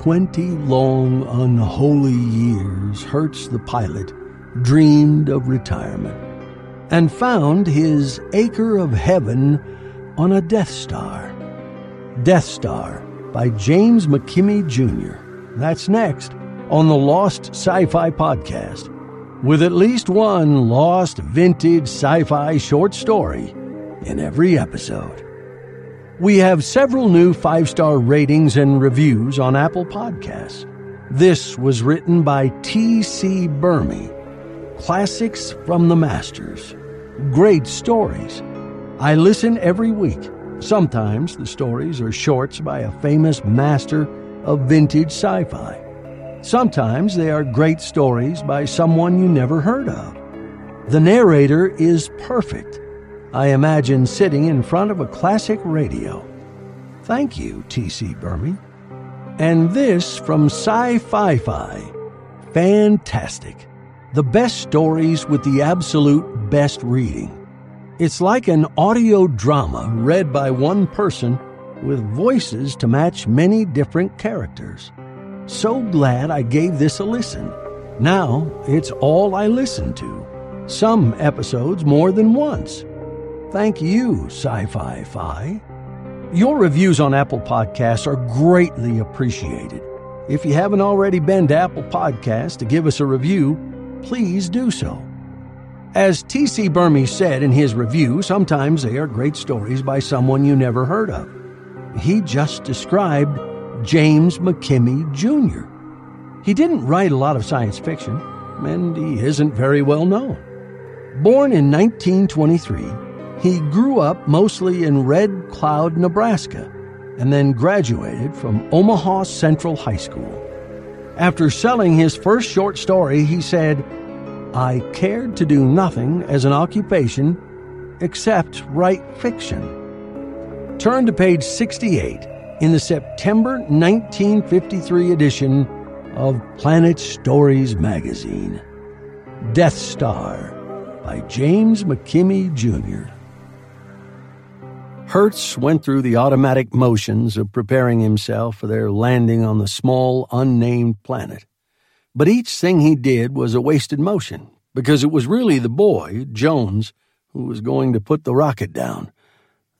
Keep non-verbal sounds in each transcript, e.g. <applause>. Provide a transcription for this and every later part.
20 long, unholy years, Hurtz the pilot dreamed of retirement and found his acre of heaven on a Death Star. Death Star by James McKimmey Jr. That's next on the Lost Sci Fi Podcast, with at least one lost vintage sci fi short story in every episode. We have several new five star ratings and reviews on Apple Podcasts. This was written by T.C. Bermy. Classics from the Masters. Great stories. I listen every week. Sometimes the stories are shorts by a famous master of vintage sci fi. Sometimes they are great stories by someone you never heard of. The narrator is perfect. I imagine sitting in front of a classic radio. Thank you, T.C. Bermy. And this from Sci Fi Fi. Fantastic. The best stories with the absolute best reading. It's like an audio drama read by one person with voices to match many different characters. So glad I gave this a listen. Now it's all I listen to. Some episodes more than once. Thank you, Sci Fi Fi. Your reviews on Apple Podcasts are greatly appreciated. If you haven't already been to Apple Podcasts to give us a review, please do so. As T.C. Bermy said in his review, sometimes they are great stories by someone you never heard of. He just described James McKimmey Jr. He didn't write a lot of science fiction, and he isn't very well known. Born in 1923, he grew up mostly in Red Cloud, Nebraska, and then graduated from Omaha Central High School. After selling his first short story, he said, I cared to do nothing as an occupation except write fiction. Turn to page 68 in the September 1953 edition of Planet Stories magazine. Death Star by James McKimmey Jr. Hurtz went through the automatic motions of preparing himself for their landing on the small, unnamed planet. But each thing he did was a wasted motion, because it was really the boy, Jones, who was going to put the rocket down.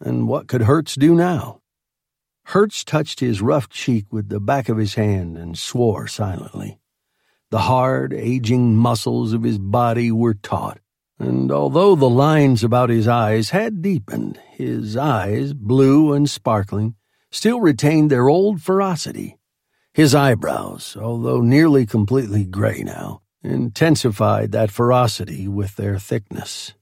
And what could Hurtz do now? Hurtz touched his rough cheek with the back of his hand and swore silently. The hard, aging muscles of his body were taut, and although the lines about his eyes had deepened, his eyes, blue and sparkling, still retained their old ferocity. His eyebrows, although nearly completely gray now, intensified that ferocity with their thickness.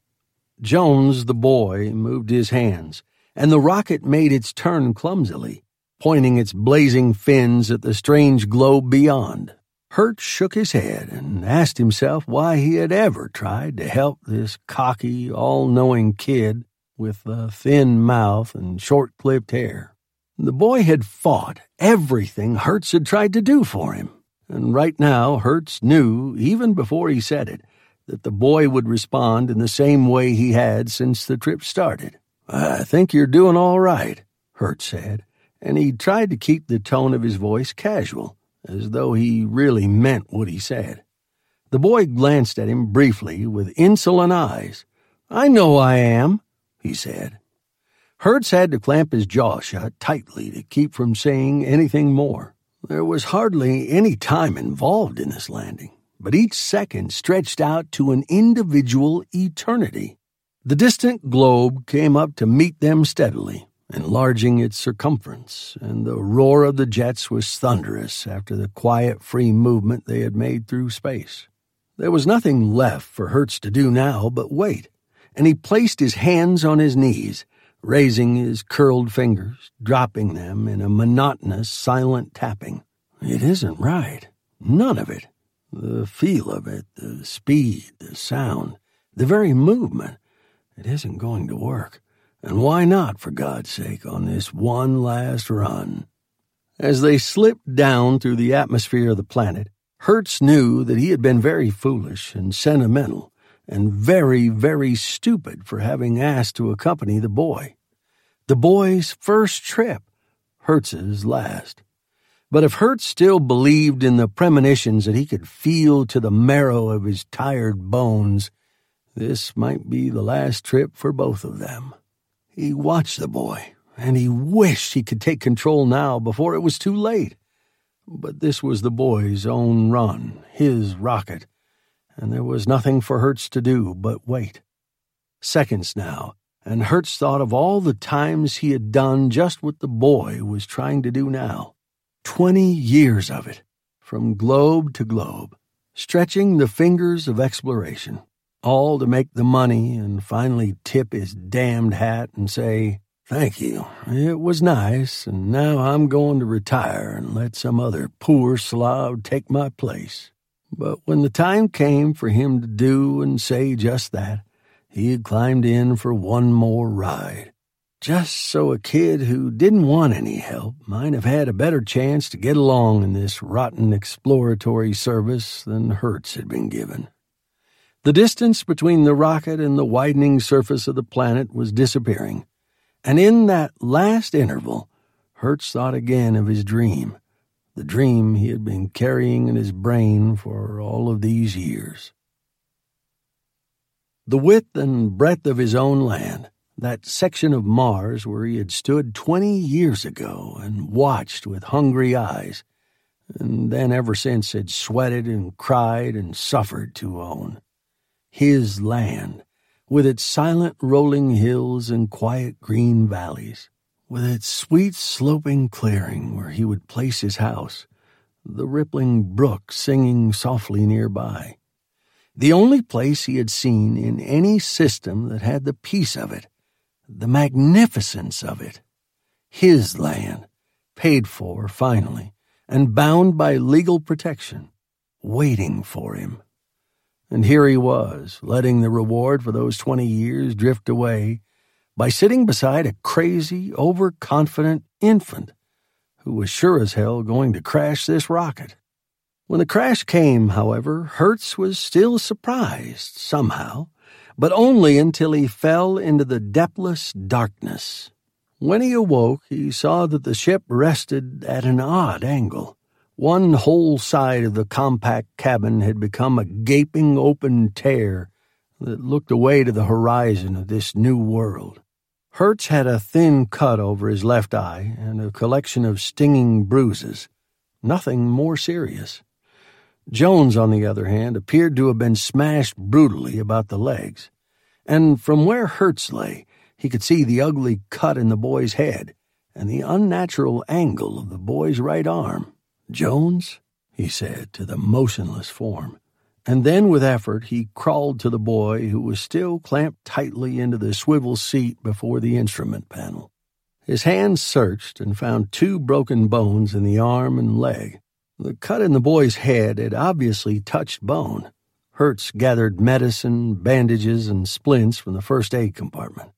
Jones, the boy, moved his hands, and the rocket made its turn clumsily, pointing its blazing fins at the strange globe beyond. Hurtz shook his head and asked himself why he had ever tried to help this cocky, all knowing kid with a thin mouth and short clipped hair. The boy had fought everything Hurtz had tried to do for him, and right now Hurtz knew, even before he said it, that the boy would respond in the same way he had since the trip started. I think you're doing all right, Hurtz said, and he tried to keep the tone of his voice casual, as though he really meant what he said. The boy glanced at him briefly with insolent eyes. I know I am, he said. Hurtz had to clamp his jaw shut tightly to keep from saying anything more. There was hardly any time involved in this landing, but each second stretched out to an individual eternity. The distant globe came up to meet them steadily, enlarging its circumference, and the roar of the jets was thunderous after the quiet, free movement they had made through space. There was nothing left for Hurtz to do now but wait, and he placed his hands on his knees, raising his curled fingers, dropping them in a monotonous, silent tapping. It isn't right. None of it. The feel of it, the speed, the sound, the very movement. It isn't going to work. And why not, for God's sake, on this one last run? As they slipped down through the atmosphere of the planet, Hurtz knew that he had been very foolish and sentimental and very, very stupid for having asked to accompany the boy. The boy's first trip, Hurtz's last. But if Hurtz still believed in the premonitions that he could feel to the marrow of his tired bones, this might be the last trip for both of them. He watched the boy, and he wished he could take control now before it was too late. But this was the boy's own run, his rocket, and there was nothing for Hurtz to do but wait. Seconds now, and Hurtz thought of all the times he had done just what the boy was trying to do now. Twenty years of it, from globe to globe, stretching the fingers of exploration all to make the money and finally tip his damned hat and say, Thank you. It was nice, and now I'm going to retire and let some other poor slob take my place. But when the time came for him to do and say just that, he had climbed in for one more ride. Just so a kid who didn't want any help might have had a better chance to get along in this rotten exploratory service than Hurtz had been given. The distance between the rocket and the widening surface of the planet was disappearing, and in that last interval, Hurtz thought again of his dream, the dream he had been carrying in his brain for all of these years. The width and breadth of his own land, that section of Mars where he had stood twenty years ago and watched with hungry eyes, and then ever since had sweated and cried and suffered to own his land, with its silent rolling hills and quiet green valleys, with its sweet sloping clearing where he would place his house, the rippling brook singing softly nearby. The only place he had seen in any system that had the peace of it, the magnificence of it. His land, paid for finally, and bound by legal protection, waiting for him. And here he was, letting the reward for those 20 years drift away by sitting beside a crazy, overconfident infant who was sure as hell going to crash this rocket. When the crash came, however, Hurtz was still surprised, somehow, but only until he fell into the depthless darkness. When he awoke, he saw that the ship rested at an odd angle. One whole side of the compact cabin had become a gaping open tear that looked away to the horizon of this new world. Hurtz had a thin cut over his left eye and a collection of stinging bruises. Nothing more serious. Jones, on the other hand, appeared to have been smashed brutally about the legs, and from where Hurtz lay, he could see the ugly cut in the boy's head and the unnatural angle of the boy's right arm. Jones, he said to the motionless form, and then with effort he crawled to the boy who was still clamped tightly into the swivel seat before the instrument panel. His hands searched and found two broken bones in the arm and leg. The cut in the boy's head had obviously touched bone. Hurtz gathered medicine, bandages, and splints from the first aid compartment.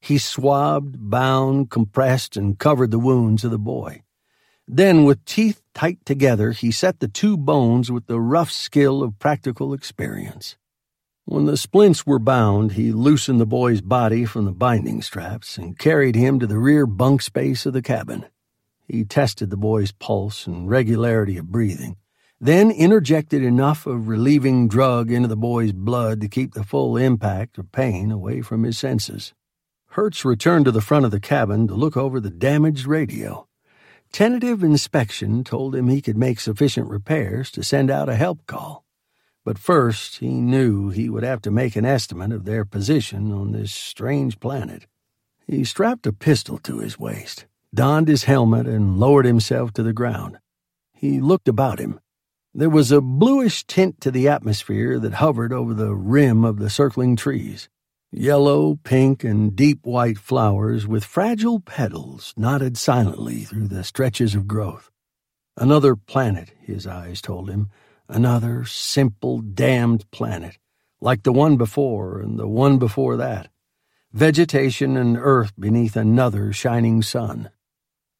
He swabbed, bound, compressed, and covered the wounds of the boy. Then, with teeth tight together, he set the two bones with the rough skill of practical experience. When the splints were bound, he loosened the boy's body from the binding straps and carried him to the rear bunk space of the cabin. He tested the boy's pulse and regularity of breathing, then interjected enough of relieving drug into the boy's blood to keep the full impact of pain away from his senses. Hurtz returned to the front of the cabin to look over the damaged radio. Tentative inspection told him he could make sufficient repairs to send out a help call. But first, he knew he would have to make an estimate of their position on this strange planet. He strapped a pistol to his waist donned his helmet, and lowered himself to the ground. He looked about him. There was a bluish tint to the atmosphere that hovered over the rim of the circling trees. Yellow, pink, and deep white flowers with fragile petals nodded silently through the stretches of growth. Another planet, his eyes told him. Another simple, damned planet, like the one before and the one before that. Vegetation and earth beneath another shining sun.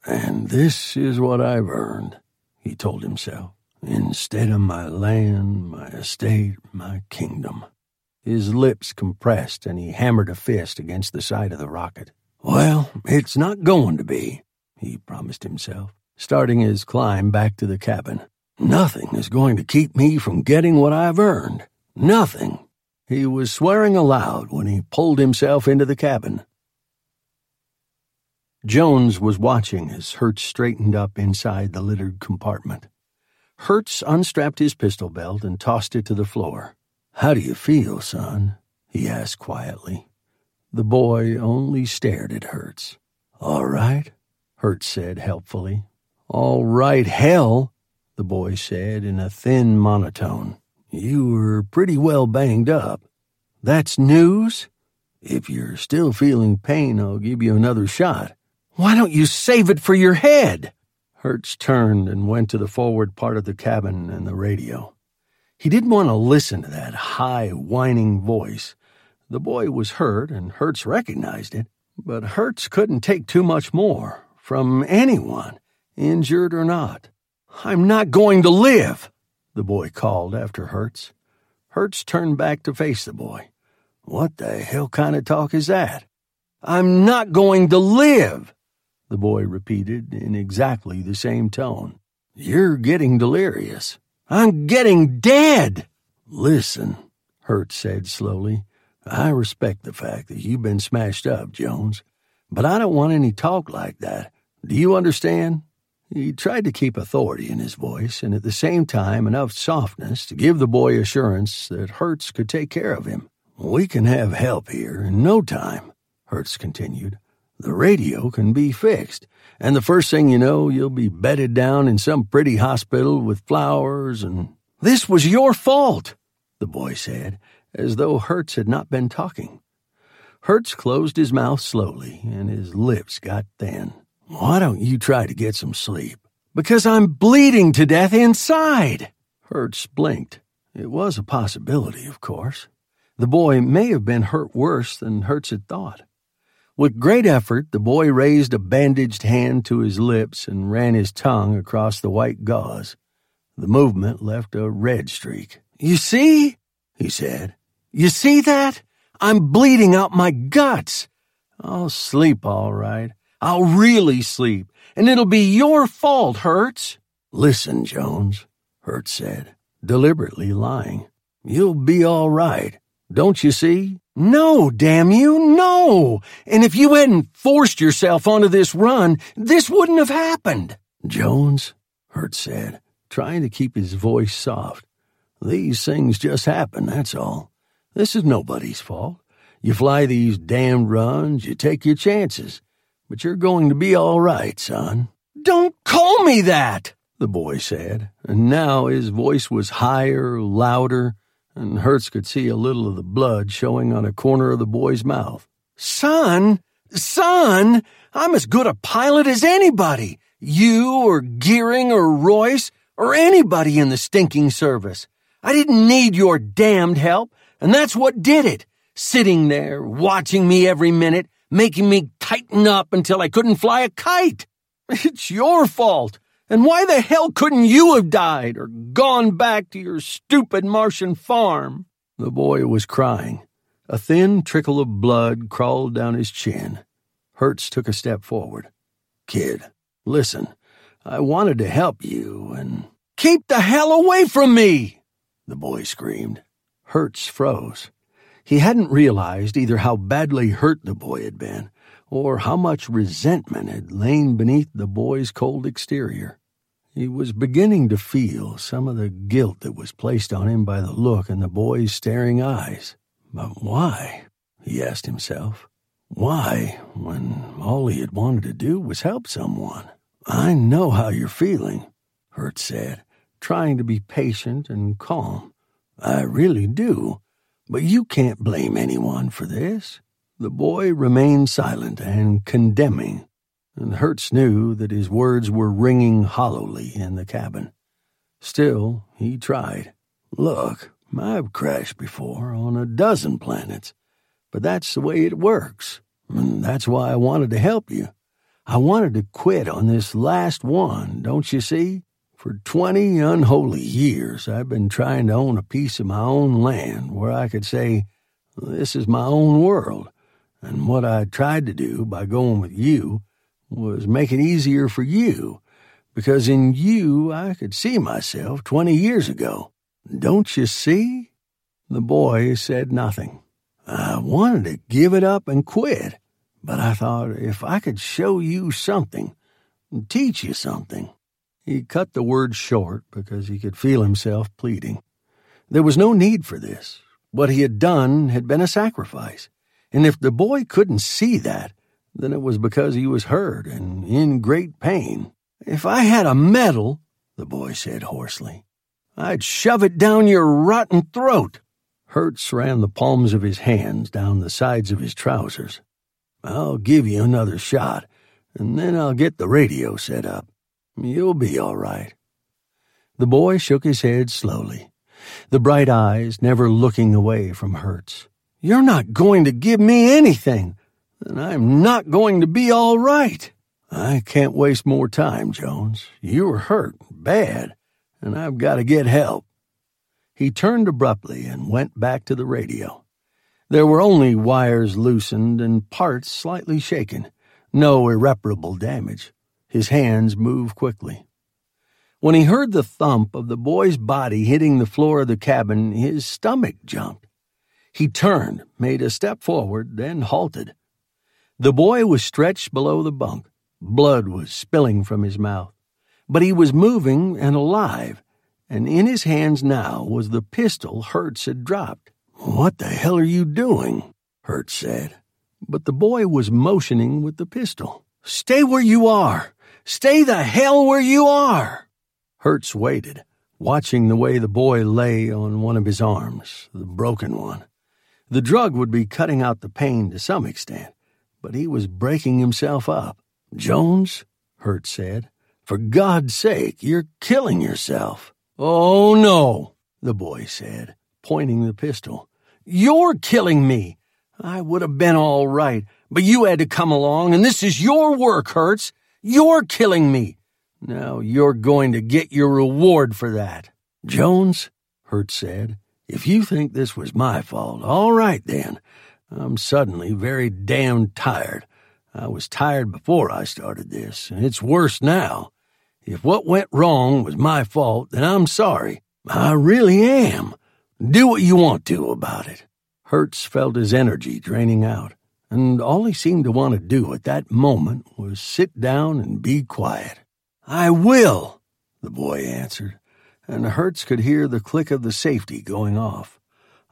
And this is what I've earned, he told himself, instead of my land, my estate, my kingdom. His lips compressed and he hammered a fist against the side of the rocket. Well, it's not going to be, he promised himself, starting his climb back to the cabin. Nothing is going to keep me from getting what I've earned. Nothing. He was swearing aloud when he pulled himself into the cabin. Jones was watching as Hurtz straightened up inside the littered compartment. Hurtz unstrapped his pistol belt and tossed it to the floor. How do you feel, son? he asked quietly. The boy only stared at Hurtz. All right, Hurtz said helpfully. All right, hell, the boy said in a thin monotone. You were pretty well banged up. That's news? If you're still feeling pain, I'll give you another shot. Why don't you save it for your head? Hurtz turned and went to the forward part of the cabin and the radio. He didn't want to listen to that high, whining voice. The boy was hurt, and Hurtz recognized it, but Hurtz couldn't take too much more from anyone, injured or not. I'm not going to live, the boy called after Hurtz. Hurtz turned back to face the boy. What the hell kind of talk is that? I'm not going to live the boy repeated in exactly the same tone. You're getting delirious. I'm getting dead. Listen, Hurtz said slowly. I respect the fact that you've been smashed up, Jones, but I don't want any talk like that. Do you understand? He tried to keep authority in his voice and at the same time enough softness to give the boy assurance that Hurtz could take care of him. We can have help here in no time, Hurtz continued. The radio can be fixed, and the first thing you know, you'll be bedded down in some pretty hospital with flowers and. This was your fault, the boy said, as though Hurtz had not been talking. Hurtz closed his mouth slowly, and his lips got thin. Why don't you try to get some sleep? Because I'm bleeding to death inside. Hurtz blinked. It was a possibility, of course. The boy may have been hurt worse than Hurtz had thought. With great effort, the boy raised a bandaged hand to his lips and ran his tongue across the white gauze. The movement left a red streak. You see? he said. You see that? I'm bleeding out my guts. I'll sleep all right. I'll really sleep, and it'll be your fault, Hurtz. Listen, Jones, Hurtz said, deliberately lying. You'll be all right. Don't you see? No, damn you, no! And if you hadn't forced yourself onto this run, this wouldn't have happened. Jones, Hurtz said, trying to keep his voice soft. These things just happen, that's all. This is nobody's fault. You fly these damned runs, you take your chances. But you're going to be all right, son. Don't call me that, the boy said, and now his voice was higher, louder, and Hurtz could see a little of the blood showing on a corner of the boy's mouth. Son, son, I'm as good a pilot as anybody. You or Gearing or Royce or anybody in the stinking service. I didn't need your damned help, and that's what did it. Sitting there, watching me every minute, making me tighten up until I couldn't fly a kite. <laughs> It's your fault. And why the hell couldn't you have died or gone back to your stupid Martian farm? The boy was crying. A thin trickle of blood crawled down his chin. Hurtz took a step forward. Kid, listen, I wanted to help you and. Keep the hell away from me! The boy screamed. Hurtz froze. He hadn't realized either how badly hurt the boy had been or how much resentment had lain beneath the boy's cold exterior. He was beginning to feel some of the guilt that was placed on him by the look in the boy's staring eyes. But why? he asked himself. Why, when all he had wanted to do was help someone? I know how you're feeling, Hurtz said, trying to be patient and calm. I really do. But you can't blame anyone for this. The boy remained silent and condemning, and Hurtz knew that his words were ringing hollowly in the cabin. Still, he tried. Look, I've crashed before on a dozen planets, but that's the way it works, and that's why I wanted to help you. I wanted to quit on this last one, don't you see? For 20 unholy years, I've been trying to own a piece of my own land where I could say, This is my own world and what I tried to do by going with you was make it easier for you, because in you I could see myself twenty years ago. Don't you see? The boy said nothing. I wanted to give it up and quit, but I thought if I could show you something, teach you something. He cut the word short because he could feel himself pleading. There was no need for this. What he had done had been a sacrifice. And if the boy couldn't see that, then it was because he was hurt and in great pain. If I had a medal, the boy said hoarsely, I'd shove it down your rotten throat. Hurtz ran the palms of his hands down the sides of his trousers. I'll give you another shot, and then I'll get the radio set up. You'll be all right. The boy shook his head slowly, the bright eyes never looking away from Hurtz. You're not going to give me anything, then I'm not going to be all right. I can't waste more time, Jones. You're hurt, bad, and I've got to get help. He turned abruptly and went back to the radio. There were only wires loosened and parts slightly shaken. No irreparable damage. His hands moved quickly. When he heard the thump of the boy's body hitting the floor of the cabin, his stomach jumped. He turned, made a step forward, then halted. The boy was stretched below the bunk. Blood was spilling from his mouth. But he was moving and alive, and in his hands now was the pistol Hurtz had dropped. What the hell are you doing? Hurtz said. But the boy was motioning with the pistol. Stay where you are! Stay the hell where you are! Hurtz waited, watching the way the boy lay on one of his arms, the broken one. The drug would be cutting out the pain to some extent, but he was breaking himself up. Jones, Hurtz said, for God's sake, you're killing yourself. Oh, no, the boy said, pointing the pistol. You're killing me. I would have been all right, but you had to come along, and this is your work, Hurtz. You're killing me. Now you're going to get your reward for that. Jones, Hurtz said, if you think this was my fault, all right then. I'm suddenly very damn tired. I was tired before I started this, and it's worse now. If what went wrong was my fault, then I'm sorry. I really am. Do what you want to about it. Hurtz felt his energy draining out, and all he seemed to want to do at that moment was sit down and be quiet. I will, the boy answered and Hurtz could hear the click of the safety going off.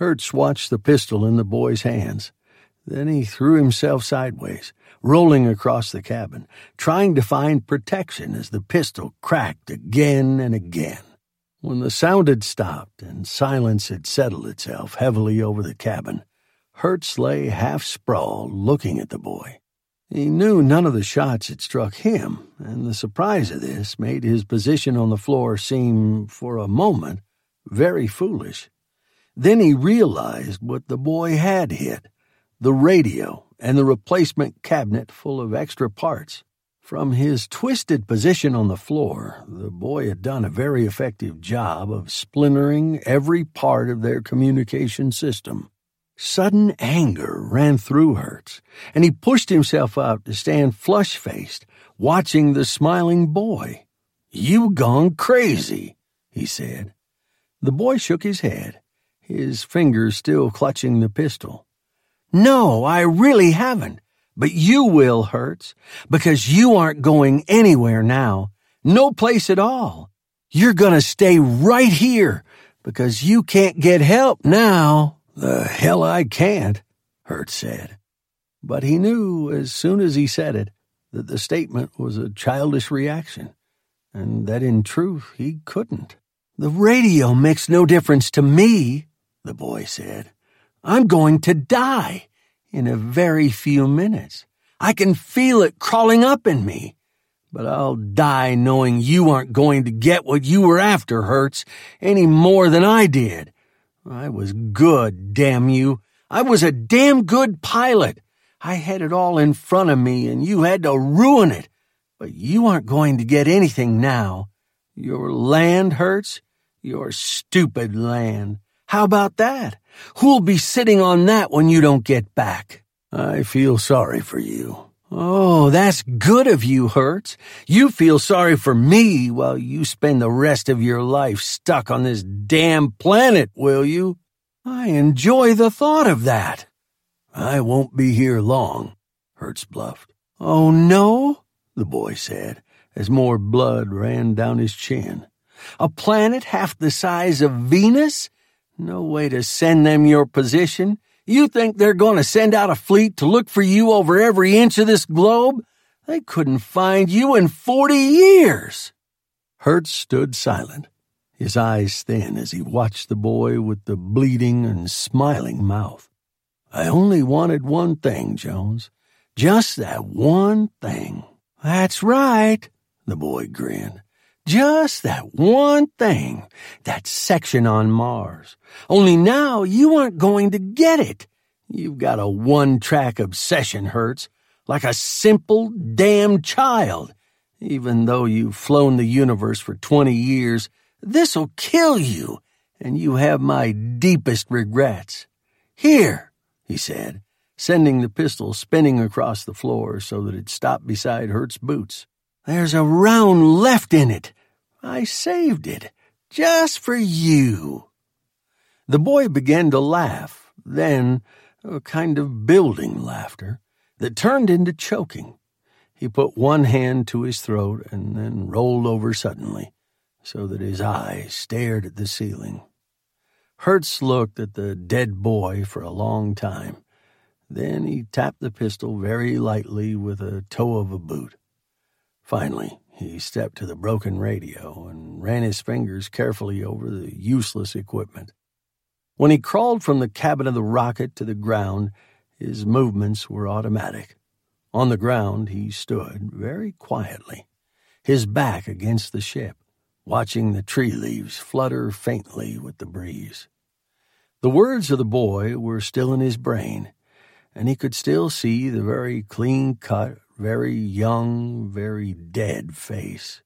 Hurtz watched the pistol in the boy's hands. Then he threw himself sideways, rolling across the cabin, trying to find protection as the pistol cracked again and again. When the sound had stopped and silence had settled itself heavily over the cabin, Hurtz lay half sprawled looking at the boy. He knew none of the shots had struck him, and the surprise of this made his position on the floor seem, for a moment, very foolish. Then he realized what the boy had hit the radio and the replacement cabinet full of extra parts. From his twisted position on the floor, the boy had done a very effective job of splintering every part of their communication system. Sudden anger ran through Hurtz, and he pushed himself out to stand flush faced, watching the smiling boy. You gone crazy, he said. The boy shook his head, his fingers still clutching the pistol. No, I really haven't. But you will, Hurtz, because you aren't going anywhere now. No place at all. You're gonna stay right here because you can't get help now. The hell I can't, Hurtz said. But he knew as soon as he said it that the statement was a childish reaction, and that in truth he couldn't. The radio makes no difference to me, the boy said. I'm going to die in a very few minutes. I can feel it crawling up in me. But I'll die knowing you aren't going to get what you were after, Hurtz, any more than I did. I was good, damn you. I was a damn good pilot. I had it all in front of me, and you had to ruin it. But you aren't going to get anything now. Your land, Hurtz? Your stupid land. How about that? Who'll be sitting on that when you don't get back? I feel sorry for you. Oh, that's good of you, Hurtz. You feel sorry for me while you spend the rest of your life stuck on this damn planet, will you? I enjoy the thought of that. I won't be here long, Hurtz bluffed. Oh, no? The boy said, as more blood ran down his chin. A planet half the size of Venus? No way to send them your position. You think they're going to send out a fleet to look for you over every inch of this globe? They couldn't find you in forty years. Hurtz stood silent, his eyes thin as he watched the boy with the bleeding and smiling mouth. I only wanted one thing, Jones. Just that one thing. That's right, the boy grinned. Just that one thing, that section on Mars. Only now you aren't going to get it. You've got a one-track obsession, Hurtz, like a simple damn child. Even though you've flown the universe for 20 years, this'll kill you, and you have my deepest regrets. Here, he said, sending the pistol spinning across the floor so that it stopped beside Hurtz's boots. There's a round left in it. I saved it just for you. The boy began to laugh, then a kind of building laughter that turned into choking. He put one hand to his throat and then rolled over suddenly, so that his eyes stared at the ceiling. Hurtz looked at the dead boy for a long time. Then he tapped the pistol very lightly with a toe of a boot. Finally, he stepped to the broken radio and ran his fingers carefully over the useless equipment. When he crawled from the cabin of the rocket to the ground, his movements were automatic. On the ground, he stood very quietly, his back against the ship, watching the tree leaves flutter faintly with the breeze. The words of the boy were still in his brain, and he could still see the very clean cut, very young, very dead face.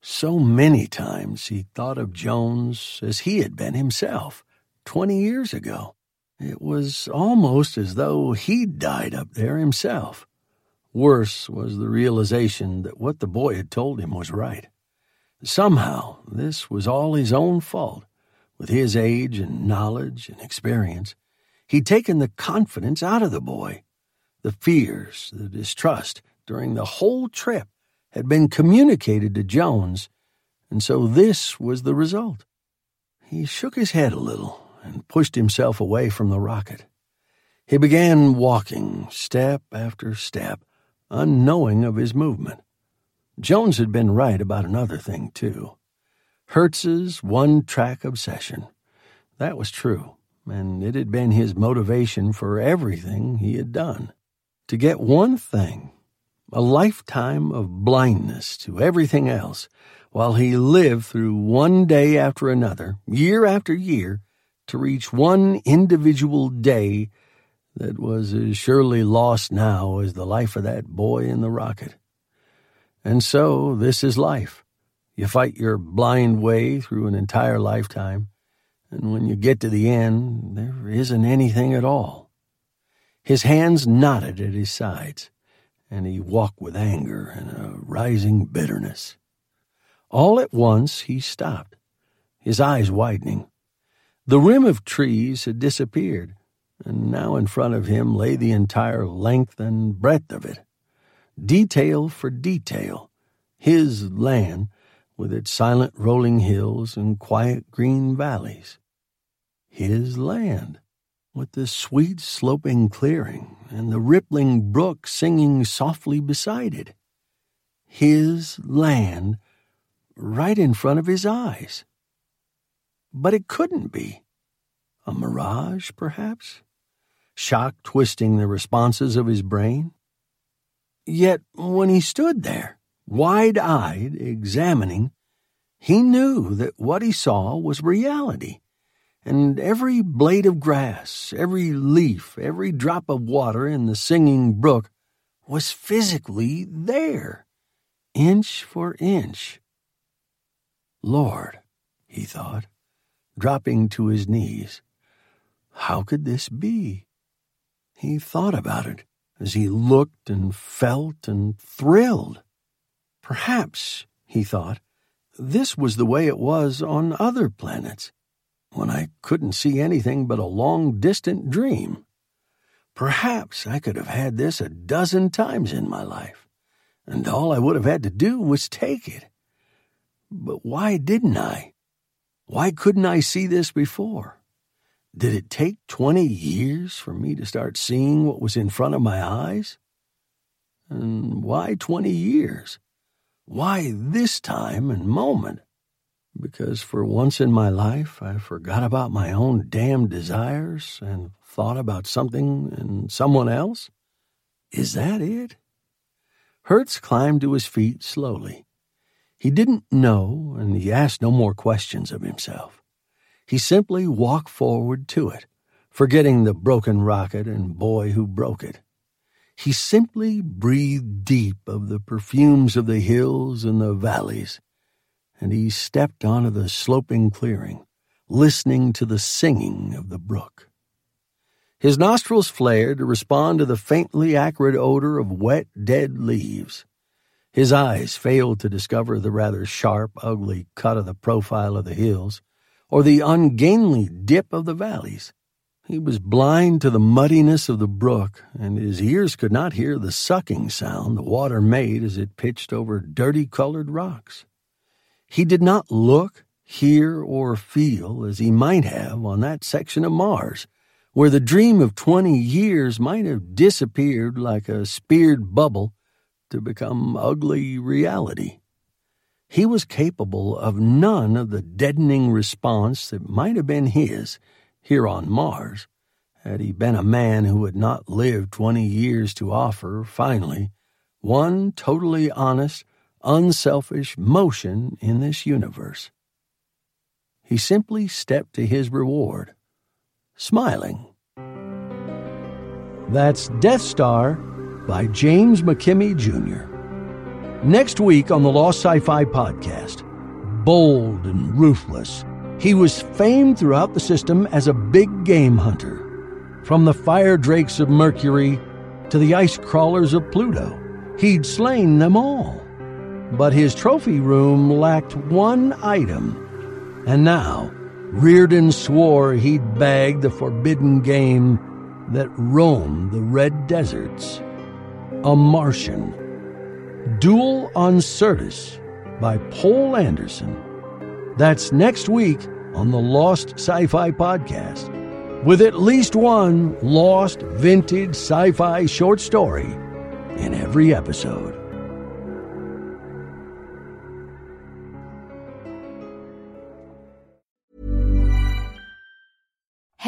So many times he thought of Jones as he had been himself twenty years ago. It was almost as though he'd died up there himself. Worse was the realization that what the boy had told him was right. Somehow, this was all his own fault. With his age and knowledge and experience, he'd taken the confidence out of the boy. The fears, the distrust during the whole trip had been communicated to Jones, and so this was the result. He shook his head a little and pushed himself away from the rocket. He began walking, step after step, unknowing of his movement. Jones had been right about another thing, too. Hurtz's one track obsession. That was true, and it had been his motivation for everything he had done. To get one thing, a lifetime of blindness to everything else, while he lived through one day after another, year after year, to reach one individual day that was as surely lost now as the life of that boy in the rocket. And so this is life. You fight your blind way through an entire lifetime, and when you get to the end, there isn't anything at all. His hands knotted at his sides, and he walked with anger and a rising bitterness. All at once he stopped, his eyes widening. The rim of trees had disappeared, and now in front of him lay the entire length and breadth of it. Detail for detail, his land with its silent rolling hills and quiet green valleys. His land, with the sweet sloping clearing and the rippling brook singing softly beside it. His land, right in front of his eyes. But it couldn't be. A mirage, perhaps? Shock twisting the responses of his brain? Yet when he stood there, wide eyed, examining, he knew that what he saw was reality, and every blade of grass, every leaf, every drop of water in the singing brook was physically there, inch for inch. Lord, he thought, dropping to his knees, how could this be? He thought about it as he looked and felt and thrilled. Perhaps, he thought, this was the way it was on other planets, when I couldn't see anything but a long distant dream. Perhaps I could have had this a dozen times in my life, and all I would have had to do was take it. But why didn't I? Why couldn't I see this before? Did it take 20 years for me to start seeing what was in front of my eyes? And why 20 years? Why this time and moment? Because for once in my life I forgot about my own damned desires and thought about something and someone else? Is that it? Hurtz climbed to his feet slowly. He didn't know, and he asked no more questions of himself. He simply walked forward to it, forgetting the broken rocket and boy who broke it. He simply breathed deep of the perfumes of the hills and the valleys, and he stepped onto the sloping clearing, listening to the singing of the brook. His nostrils flared to respond to the faintly acrid odor of wet, dead leaves. His eyes failed to discover the rather sharp, ugly cut of the profile of the hills, or the ungainly dip of the valleys. He was blind to the muddiness of the brook, and his ears could not hear the sucking sound the water made as it pitched over dirty colored rocks. He did not look, hear, or feel as he might have on that section of Mars, where the dream of twenty years might have disappeared like a speared bubble to become ugly reality. He was capable of none of the deadening response that might have been his here on Mars had he been a man who had not lived twenty years to offer, finally, one totally honest, unselfish motion in this universe. He simply stepped to his reward, smiling. That's Death Star by James McKimmey Jr. Next week on the Lost Sci Fi Podcast, bold and ruthless, he was famed throughout the system as a big game hunter. From the fire drakes of Mercury to the ice crawlers of Pluto, he'd slain them all. But his trophy room lacked one item, and now Reardon swore he'd bagged the forbidden game that roamed the red deserts. A Martian. Duel on Syrtis by Poul Anderson. That's next week on the Lost Sci Fi Podcast, with at least one lost vintage sci fi short story in every episode.